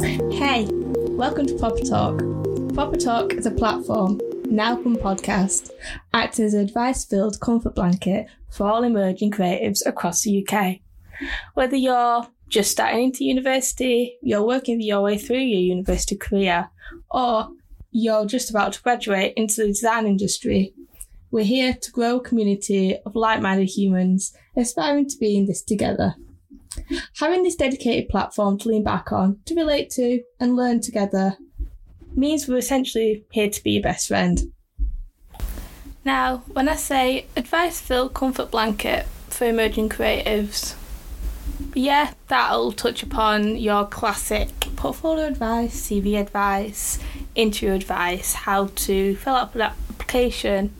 Hey, welcome to Proper Talk. Proper Talk is a platform, now come podcast, acting as an advice filled comfort blanket for all emerging creatives across the UK. Whether you're just starting into university, you're working your way through your university career, or you're just about to graduate into the design industry, we're here to grow a community of like minded humans aspiring to be in this together. Having this dedicated platform to lean back on, to relate to, and learn together means we're essentially here to be your best friend. Now, when I say advice filled comfort blanket for emerging creatives, yeah, that'll touch upon your classic portfolio advice, CV advice, interview advice, how to fill out an application.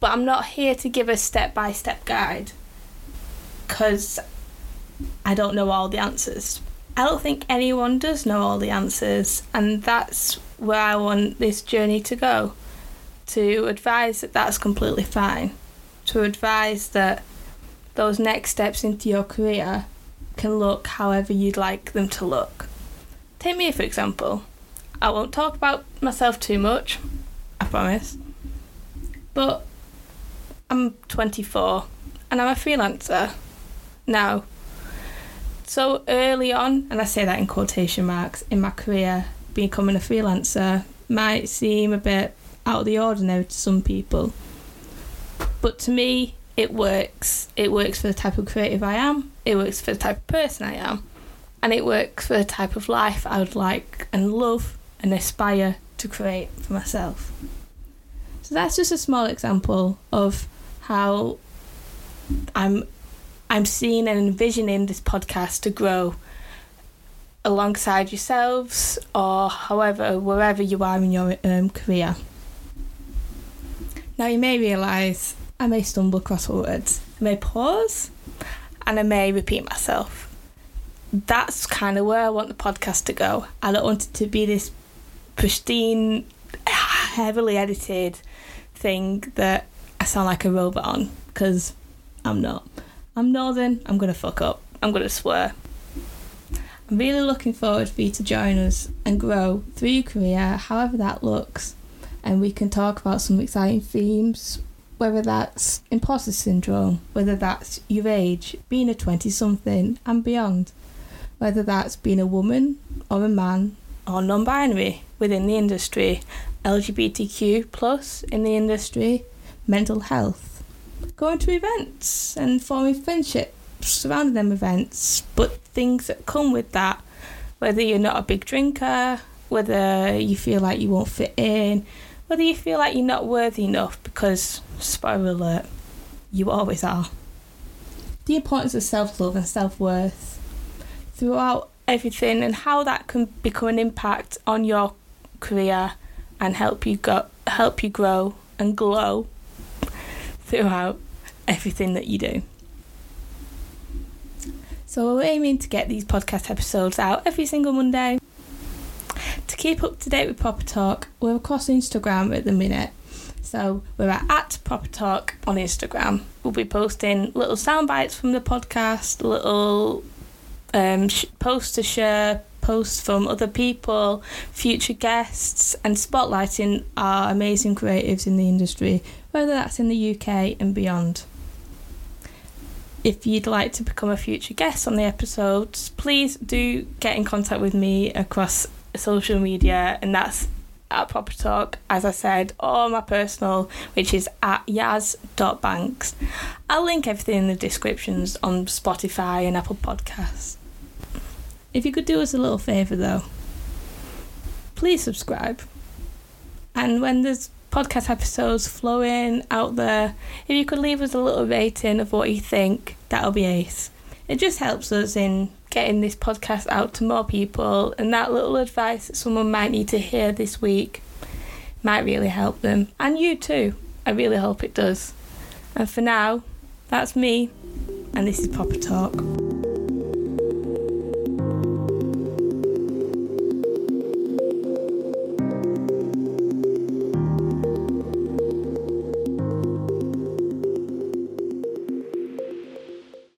But I'm not here to give a step by step guide because I don't know all the answers. I don't think anyone does know all the answers, and that's where I want this journey to go. To advise that that's completely fine. To advise that those next steps into your career can look however you'd like them to look. Take me for example. I won't talk about myself too much, I promise. But I'm 24 and I'm a freelancer now. So early on, and I say that in quotation marks, in my career, becoming a freelancer might seem a bit out of the ordinary to some people. But to me, it works. It works for the type of creative I am, it works for the type of person I am, and it works for the type of life I would like and love and aspire to create for myself. So that's just a small example of how I'm I'm seeing and envisioning this podcast to grow alongside yourselves or however wherever you are in your um, career. Now you may realise I may stumble across words, I may pause, and I may repeat myself. That's kind of where I want the podcast to go. I don't want it to be this pristine, heavily edited thing that I sound like a robot on because I'm not. I'm northern, I'm to fuck up, I'm to swear. I'm really looking forward for you to join us and grow through your career, however that looks, and we can talk about some exciting themes, whether that's imposter syndrome, whether that's your age, being a 20 something, and beyond, whether that's being a woman or a man or non binary within the industry, LGBTQ plus in the industry, mental health going to events and forming friendships surrounding them events, but things that come with that, whether you're not a big drinker, whether you feel like you won't fit in, whether you feel like you're not worthy enough, because, spoiler alert, you always are. The importance of self love and self worth throughout everything and how that can become an impact on your career and help you go help you grow and glow throughout everything that you do. So we're aiming to get these podcast episodes out every single Monday. To keep up to date with Proper Talk, we're across Instagram at the minute. So we're at, Proper Talk on Instagram. We'll be posting little sound bites from the podcast, little um, sh- posts to share, posts from other people, future guests, and spotlighting our amazing creatives in the industry, whether that's in the UK and beyond. If you'd like to become a future guest on the episodes, please do get in contact with me across social media, and that's at Proper Talk, as I said, or my personal, which is at yaz.banks. I'll link everything in the descriptions on Spotify and Apple Podcasts. If you could do us a little favour though, please subscribe. And when there's podcast episodes flowing out there, if you could leave us a little rating of what you think, that'll be ace. It just helps us in getting this podcast out to more people, and that little advice that someone might need to hear this week might really help them. And you too. I really hope it does. And for now, that's me, and this is Proper Talk.